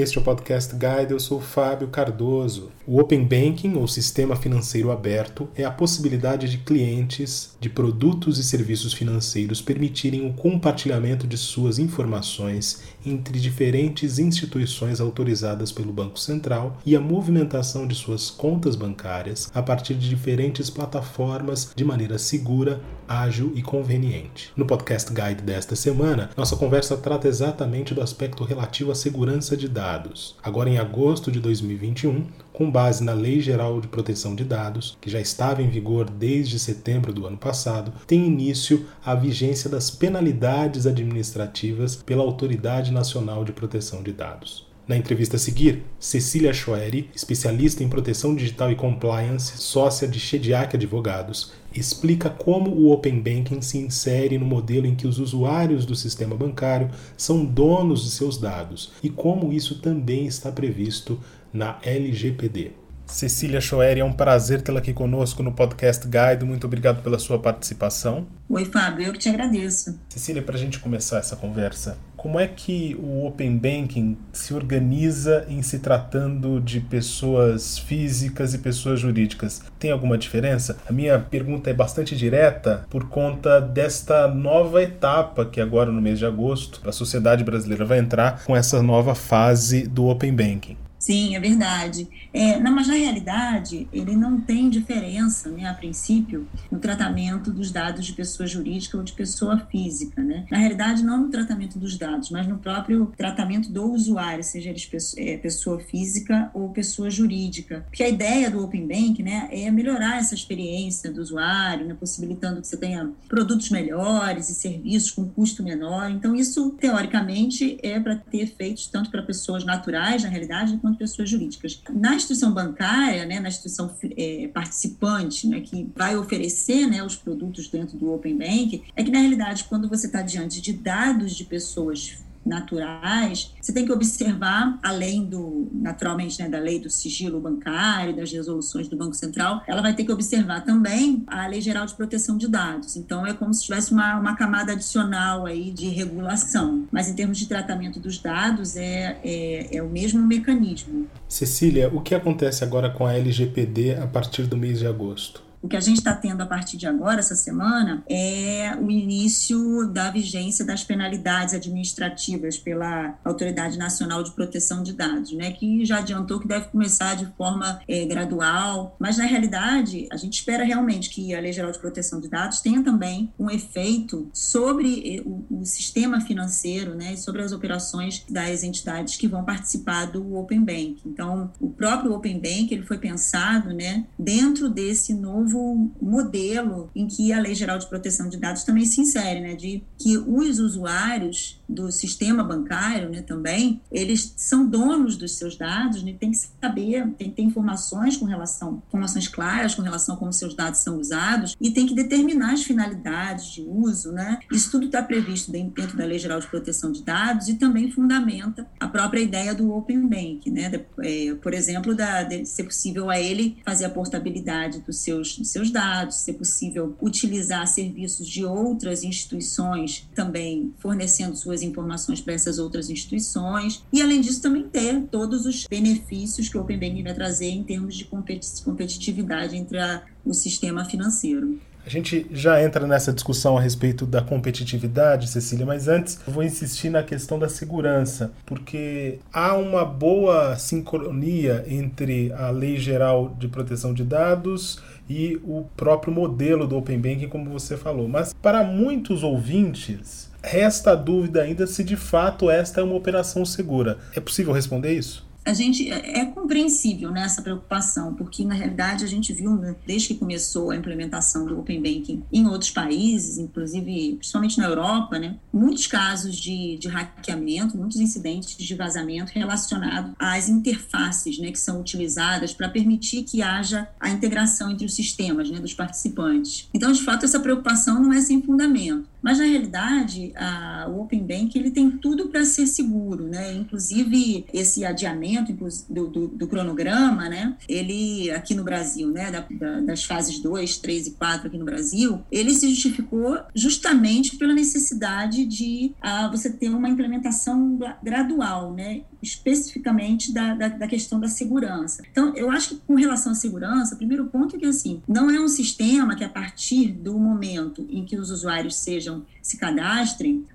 Este é o Podcast Guide, eu sou Fábio Cardoso. O Open Banking, ou Sistema Financeiro Aberto, é a possibilidade de clientes de produtos e serviços financeiros permitirem o compartilhamento de suas informações entre diferentes instituições autorizadas pelo Banco Central e a movimentação de suas contas bancárias a partir de diferentes plataformas de maneira segura, ágil e conveniente. No Podcast Guide desta semana, nossa conversa trata exatamente do aspecto relativo à segurança de dados. Agora, em agosto de 2021, com base na Lei Geral de Proteção de Dados, que já estava em vigor desde setembro do ano passado, tem início a vigência das penalidades administrativas pela Autoridade Nacional de Proteção de Dados. Na entrevista a seguir, Cecília Schoeri, especialista em proteção digital e compliance, sócia de Shediac Advogados, explica como o Open Banking se insere no modelo em que os usuários do sistema bancário são donos de seus dados e como isso também está previsto na LGPD. Cecília Schoeri, é um prazer tê-la aqui conosco no Podcast Guide. Muito obrigado pela sua participação. Oi, Fábio, eu que te agradeço. Cecília, para a gente começar essa conversa, como é que o Open Banking se organiza em se tratando de pessoas físicas e pessoas jurídicas? Tem alguma diferença? A minha pergunta é bastante direta por conta desta nova etapa que agora no mês de agosto a sociedade brasileira vai entrar com essa nova fase do Open Banking. Sim, é verdade. É, não, mas na realidade, ele não tem diferença, né, a princípio, no tratamento dos dados de pessoa jurídica ou de pessoa física. Né? Na realidade, não no tratamento dos dados, mas no próprio tratamento do usuário, seja ele é, pessoa física ou pessoa jurídica. Porque a ideia do Open Bank né, é melhorar essa experiência do usuário, né, possibilitando que você tenha produtos melhores e serviços com custo menor. Então, isso, teoricamente, é para ter efeitos tanto para pessoas naturais, na realidade, quanto pessoas jurídicas. Na instituição bancária, né, na instituição é, participante, né, que vai oferecer né, os produtos dentro do Open Bank, é que, na realidade, quando você está diante de dados de pessoas naturais, você tem que observar, além do, naturalmente, né, da lei do sigilo bancário, das resoluções do Banco Central, ela vai ter que observar também a Lei Geral de Proteção de Dados. Então, é como se tivesse uma, uma camada adicional aí de regulação. Mas, em termos de tratamento dos dados, é, é, é o mesmo mecanismo. Cecília, o que acontece agora com a LGPD a partir do mês de agosto? O que a gente está tendo a partir de agora, essa semana, é o início da vigência das penalidades administrativas pela Autoridade Nacional de Proteção de Dados, né, que já adiantou que deve começar de forma é, gradual, mas na realidade a gente espera realmente que a Lei Geral de Proteção de Dados tenha também um efeito sobre é, o, o sistema financeiro, né, sobre as operações das entidades que vão participar do Open Bank. Então, o próprio Open Bank ele foi pensado, né, dentro desse novo novo modelo em que a Lei Geral de Proteção de Dados também se insere, né, de que os usuários do sistema bancário, né, também, eles são donos dos seus dados, né, tem que saber, tem que ter informações com relação, informações claras com relação a como seus dados são usados e tem que determinar as finalidades de uso, né? Isso tudo está previsto dentro da Lei Geral de Proteção de Dados e também fundamenta a própria ideia do Open Bank, né? É, por exemplo, da, de ser possível a ele fazer a portabilidade dos seus dos seus dados, se possível utilizar serviços de outras instituições também fornecendo suas informações para essas outras instituições e além disso também ter todos os benefícios que o Open Banking vai trazer em termos de competitividade entre a, o sistema financeiro. A gente já entra nessa discussão a respeito da competitividade, Cecília, mas antes eu vou insistir na questão da segurança, porque há uma boa sincronia entre a Lei Geral de Proteção de Dados e o próprio modelo do Open Banking, como você falou. Mas para muitos ouvintes, resta a dúvida ainda se de fato esta é uma operação segura. É possível responder isso? A gente é, é compreensível nessa né, preocupação, porque na realidade a gente viu né, desde que começou a implementação do Open Banking em outros países, inclusive principalmente na Europa, né, muitos casos de, de hackeamento, muitos incidentes de vazamento relacionados às interfaces né, que são utilizadas para permitir que haja a integração entre os sistemas né, dos participantes. Então, de fato, essa preocupação não é sem fundamento. Mas na realidade, a, o Open Bank ele tem tudo para ser seguro, né? Inclusive esse adiamento do, do, do, cronograma, né, ele aqui no Brasil, né, da, da, das fases 2, 3 e 4 aqui no Brasil, ele se justificou justamente pela necessidade de uh, você ter uma implementação gradual, né, especificamente da, da, da, questão da segurança. Então, eu acho que com relação à segurança, o primeiro ponto é que, assim, não é um sistema que a partir do momento em que os usuários sejam se cadastrem,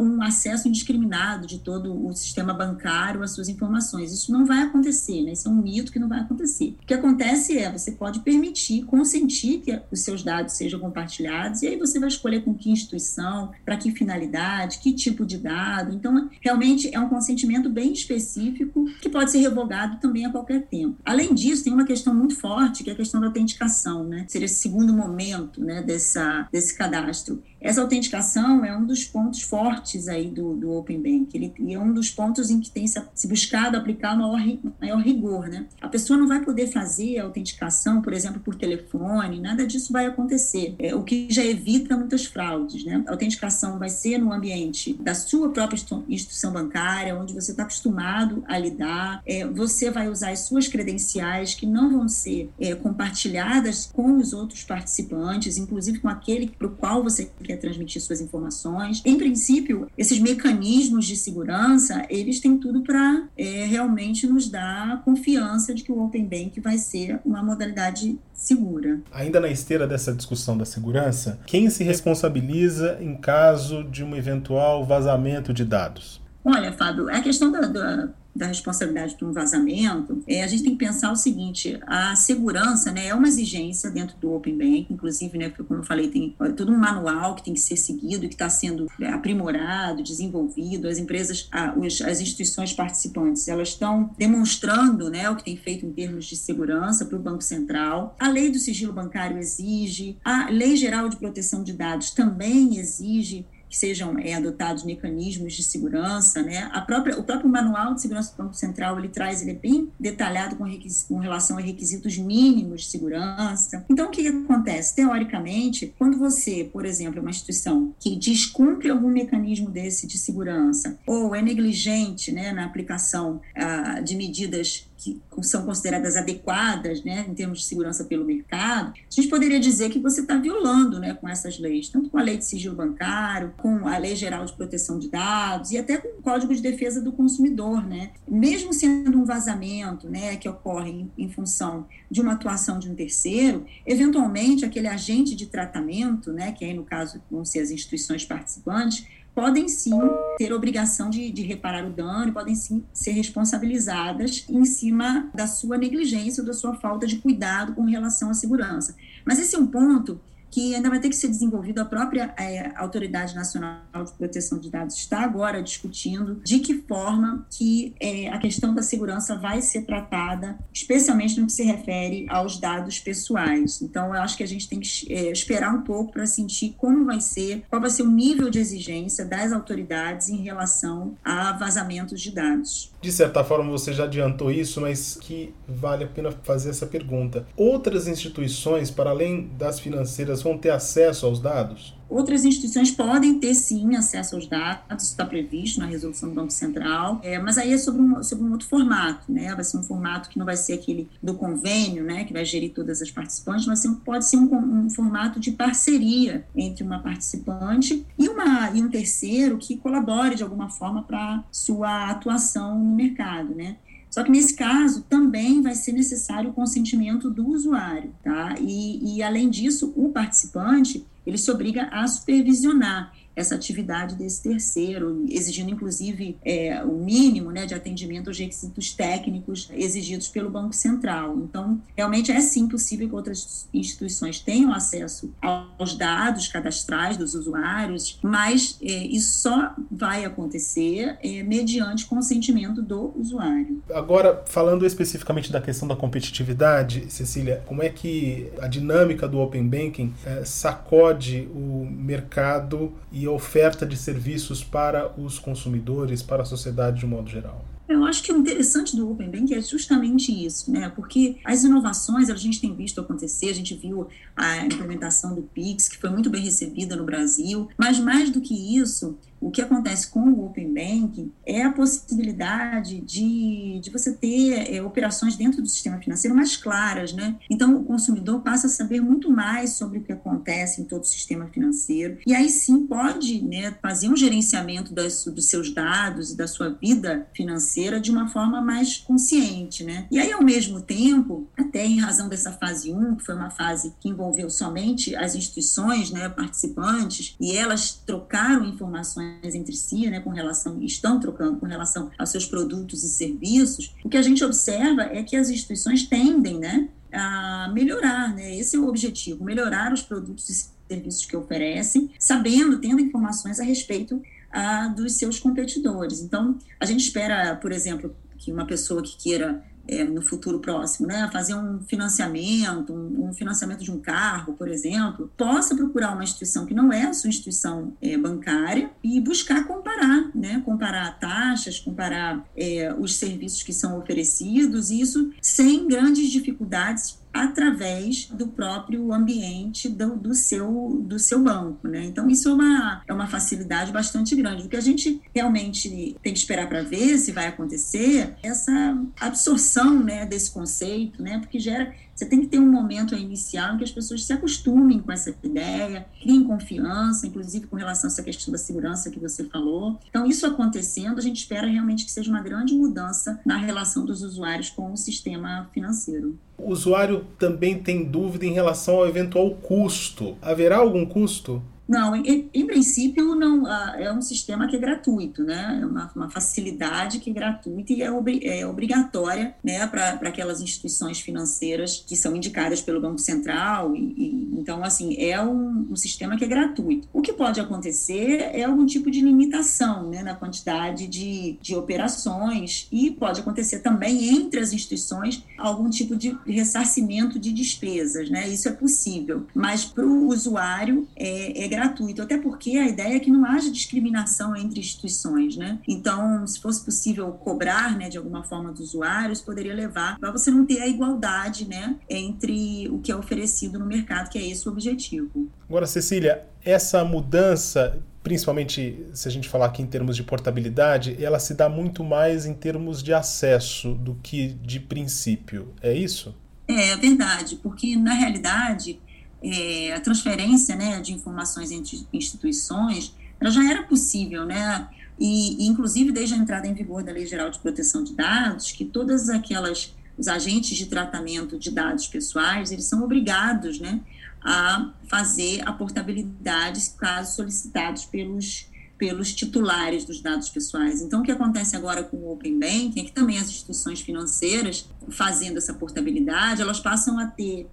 um acesso indiscriminado de todo o sistema bancário às suas informações. Isso não vai acontecer, né? Isso é um mito que não vai acontecer. O que acontece é, você pode permitir, consentir que os seus dados sejam compartilhados, e aí você vai escolher com que instituição, para que finalidade, que tipo de dado. Então, realmente é um consentimento bem específico que pode ser revogado também a qualquer tempo. Além disso, tem uma questão muito forte, que é a questão da autenticação, né? Seria esse segundo momento, né, dessa, desse cadastro. Essa autenticação é um dos pontos fortes aí do, do Open Bank. Ele, e é um dos pontos em que tem se, se buscado aplicar maior, maior rigor, né? A pessoa não vai poder fazer a autenticação, por exemplo, por telefone, nada disso vai acontecer, é, o que já evita muitas fraudes, né? A autenticação vai ser no ambiente da sua própria instituição bancária, onde você está acostumado a lidar, é, você vai usar as suas credenciais que não vão ser é, compartilhadas com os outros participantes, inclusive com aquele para o qual você quer quer transmitir suas informações. Em princípio, esses mecanismos de segurança, eles têm tudo para é, realmente nos dar confiança de que o Open Bank vai ser uma modalidade segura. Ainda na esteira dessa discussão da segurança, quem se responsabiliza em caso de um eventual vazamento de dados? Olha, Fábio, a questão da, da da responsabilidade por um vazamento, é, a gente tem que pensar o seguinte: a segurança né, é uma exigência dentro do Open Bank, inclusive, né, como eu falei, tem todo um manual que tem que ser seguido, que está sendo é, aprimorado, desenvolvido. As empresas, as instituições participantes, elas estão demonstrando né, o que tem feito em termos de segurança para o Banco Central. A lei do sigilo bancário exige, a Lei Geral de Proteção de Dados também exige que sejam é, adotados mecanismos de segurança, né? A própria, o próprio manual de segurança do Banco Central ele traz, ele é bem detalhado com, com relação a requisitos mínimos de segurança. Então, o que, que acontece? Teoricamente, quando você, por exemplo, é uma instituição que descumpre algum mecanismo desse de segurança ou é negligente, né, na aplicação ah, de medidas que são consideradas adequadas, né, em termos de segurança pelo mercado, a gente poderia dizer que você está violando, né, com essas leis, tanto com a lei de sigilo bancário, com a lei geral de proteção de dados e até com o Código de Defesa do Consumidor, né, mesmo sendo um vazamento, né, que ocorre em, em função de uma atuação de um terceiro, eventualmente aquele agente de tratamento, né, que aí no caso vão ser as instituições participantes, podem sim ter obrigação de, de, reparar o dano podem sim ser responsabilizadas em cima da sua negligência ou da sua falta de cuidado com relação à segurança. Mas esse é um ponto que ainda vai ter que ser desenvolvido. A própria é, Autoridade Nacional de Proteção de Dados está agora discutindo de que forma que é, a questão da segurança vai ser tratada, especialmente no que se refere aos dados pessoais. Então, eu acho que a gente tem que é, esperar um pouco para sentir como vai ser, qual vai ser o nível de exigência das autoridades em relação a vazamentos de dados. De certa forma, você já adiantou isso, mas que vale a pena fazer essa pergunta. Outras instituições, para além das financeiras, vão ter acesso aos dados? Outras instituições podem ter sim acesso aos dados, está previsto na resolução do Banco Central, é, mas aí é sobre um, sobre um outro formato, né? Vai ser um formato que não vai ser aquele do convênio, né? Que vai gerir todas as participantes, mas pode ser um, um formato de parceria entre uma participante e, uma, e um terceiro que colabore de alguma forma para sua atuação no mercado, né? Só que nesse caso também vai ser necessário o consentimento do usuário, tá? E, e além disso, o participante ele se obriga a supervisionar essa atividade desse terceiro, exigindo inclusive é, o mínimo né, de atendimento aos requisitos técnicos exigidos pelo Banco Central. Então, realmente é sim possível que outras instituições tenham acesso aos dados cadastrais dos usuários, mas é, isso só vai acontecer é, mediante consentimento do usuário. Agora, falando especificamente da questão da competitividade, Cecília, como é que a dinâmica do Open Banking é, sacode o mercado e e oferta de serviços para os consumidores, para a sociedade de um modo geral? Eu acho que o interessante do Open Bank é justamente isso, né? Porque as inovações a gente tem visto acontecer, a gente viu a implementação do Pix, que foi muito bem recebida no Brasil, mas mais do que isso, o que acontece com o Open Banking é a possibilidade de, de você ter é, operações dentro do sistema financeiro mais claras, né? Então, o consumidor passa a saber muito mais sobre o que acontece em todo o sistema financeiro e aí sim pode né, fazer um gerenciamento das, dos seus dados e da sua vida financeira de uma forma mais consciente, né? E aí, ao mesmo tempo, até em razão dessa fase 1, que foi uma fase que envolveu somente as instituições né, participantes e elas trocaram informações entre si, né, com relação, estão trocando com relação aos seus produtos e serviços, o que a gente observa é que as instituições tendem, né, a melhorar, né, esse é o objetivo, melhorar os produtos e serviços que oferecem, sabendo, tendo informações a respeito a, dos seus competidores. Então, a gente espera, por exemplo, que uma pessoa que queira é, no futuro próximo, né, fazer um financiamento, um, um, financiamento de um carro, por exemplo, possa procurar uma instituição que não é a sua instituição é, bancária e buscar comparar, né, comparar taxas, comparar é, os serviços que são oferecidos, isso sem grandes dificuldades através do próprio ambiente do, do, seu, do seu banco. Né? Então, isso é uma, é uma facilidade bastante grande. O que a gente realmente tem que esperar para ver se vai acontecer é essa absorção né, desse conceito, né? porque gera você tem que ter um momento inicial em que as pessoas se acostumem com essa ideia, criem confiança, inclusive com relação a essa questão da segurança que você falou. Então, isso acontecendo, a gente espera realmente que seja uma grande mudança na relação dos usuários com o sistema financeiro. O usuário também tem dúvida em relação ao eventual custo. Haverá algum custo? Não, em, em princípio não é um sistema que é gratuito, né? É uma, uma facilidade que é gratuita e é, ob, é obrigatória, né, para aquelas instituições financeiras que são indicadas pelo Banco Central. E, e então, assim, é um, um, sistema que é gratuito. O que pode acontecer é algum tipo de limitação, né, na quantidade de, de operações e pode acontecer também entre as instituições algum tipo de ressarcimento de despesas, né? Isso é possível, mas para o usuário é, é gratuito até porque a ideia é que não haja discriminação entre instituições, né? Então, se fosse possível cobrar, né, de alguma forma dos usuários, poderia levar para você não ter a igualdade, né, entre o que é oferecido no mercado, que é esse o objetivo. Agora, Cecília, essa mudança principalmente se a gente falar aqui em termos de portabilidade, ela se dá muito mais em termos de acesso do que de princípio. É isso? É, é verdade, porque na realidade é, a transferência né, de informações entre instituições, ela já era possível, né? E, inclusive, desde a entrada em vigor da Lei Geral de Proteção de Dados, que todas aquelas, os agentes de tratamento de dados pessoais, eles são obrigados, né, a fazer a portabilidade, caso solicitados pelos, pelos titulares dos dados pessoais. Então, o que acontece agora com o Open Banking é que também as instituições financeiras, fazendo essa portabilidade, elas passam a ter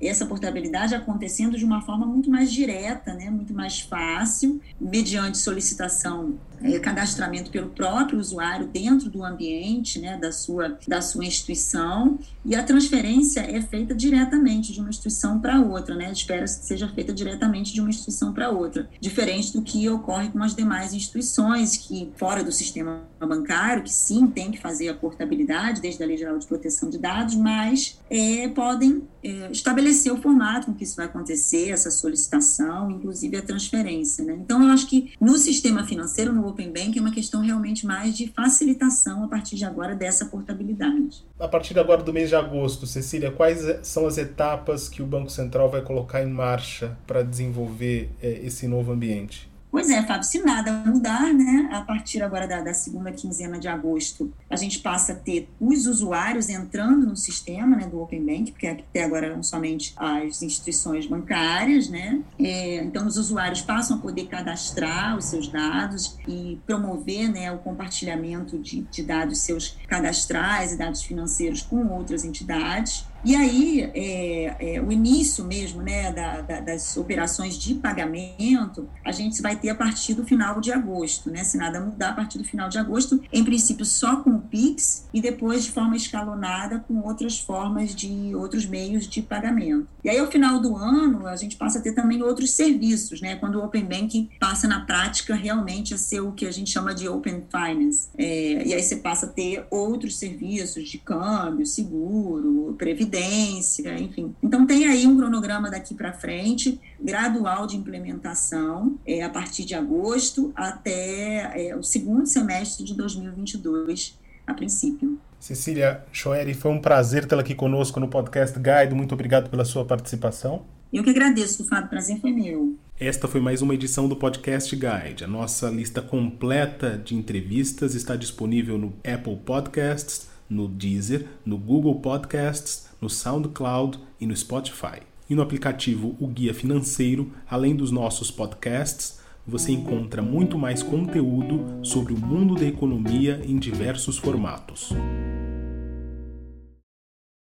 essa portabilidade acontecendo de uma forma muito mais direta, né, muito mais fácil, mediante solicitação é, cadastramento pelo próprio usuário dentro do ambiente né, da, sua, da sua instituição e a transferência é feita diretamente de uma instituição para outra, né? Espera-se que seja feita diretamente de uma instituição para outra, diferente do que ocorre com as demais instituições que, fora do sistema bancário, que sim tem que fazer a portabilidade desde a Lei Geral de Proteção de Dados, mas é, podem é, estabelecer o formato com que isso vai acontecer, essa solicitação, inclusive a transferência. Né? Então, eu acho que no sistema financeiro, no Open Bank, é uma questão realmente mais de facilitação a partir de agora dessa portabilidade. A partir agora do mês de agosto, Cecília, quais são as etapas que o Banco Central vai colocar em marcha para desenvolver é, esse novo ambiente? Pois é, Fábio, se nada mudar, né, a partir agora da, da, segunda quinzena de agosto, a gente passa a ter os usuários entrando no sistema né, do Open Bank, porque até agora eram somente as instituições bancárias, né? É, então, os usuários passam a poder cadastrar os seus dados e promover né, o compartilhamento de, de dados seus cadastrais e dados financeiros com outras entidades. E aí, é, é, o início mesmo né, da, da, das operações de pagamento, a gente vai ter a partir do final de agosto, né? Se nada mudar, a partir do final de agosto, em princípio só com o Pix e depois de forma escalonada com outras formas de outros meios de pagamento. E aí, ao final do ano, a gente passa a ter também outros serviços, né? Quando o Open Banking passa na prática realmente a ser o que a gente chama de Open Finance. É, e aí você passa a ter outros serviços de câmbio, seguro, previdência previdência, enfim. Então tem aí um cronograma daqui para frente, gradual de implementação, é, a partir de agosto até é, o segundo semestre de 2022, a princípio. Cecília Schoeri, foi um prazer tê-la aqui conosco no podcast Guide. Muito obrigado pela sua participação. Eu que agradeço, Fábio. Prazer foi meu. Esta foi mais uma edição do Podcast Guide. A nossa lista completa de entrevistas está disponível no Apple Podcasts, no Deezer, no Google Podcasts, no SoundCloud e no Spotify. E no aplicativo O Guia Financeiro, além dos nossos podcasts, você encontra muito mais conteúdo sobre o mundo da economia em diversos formatos.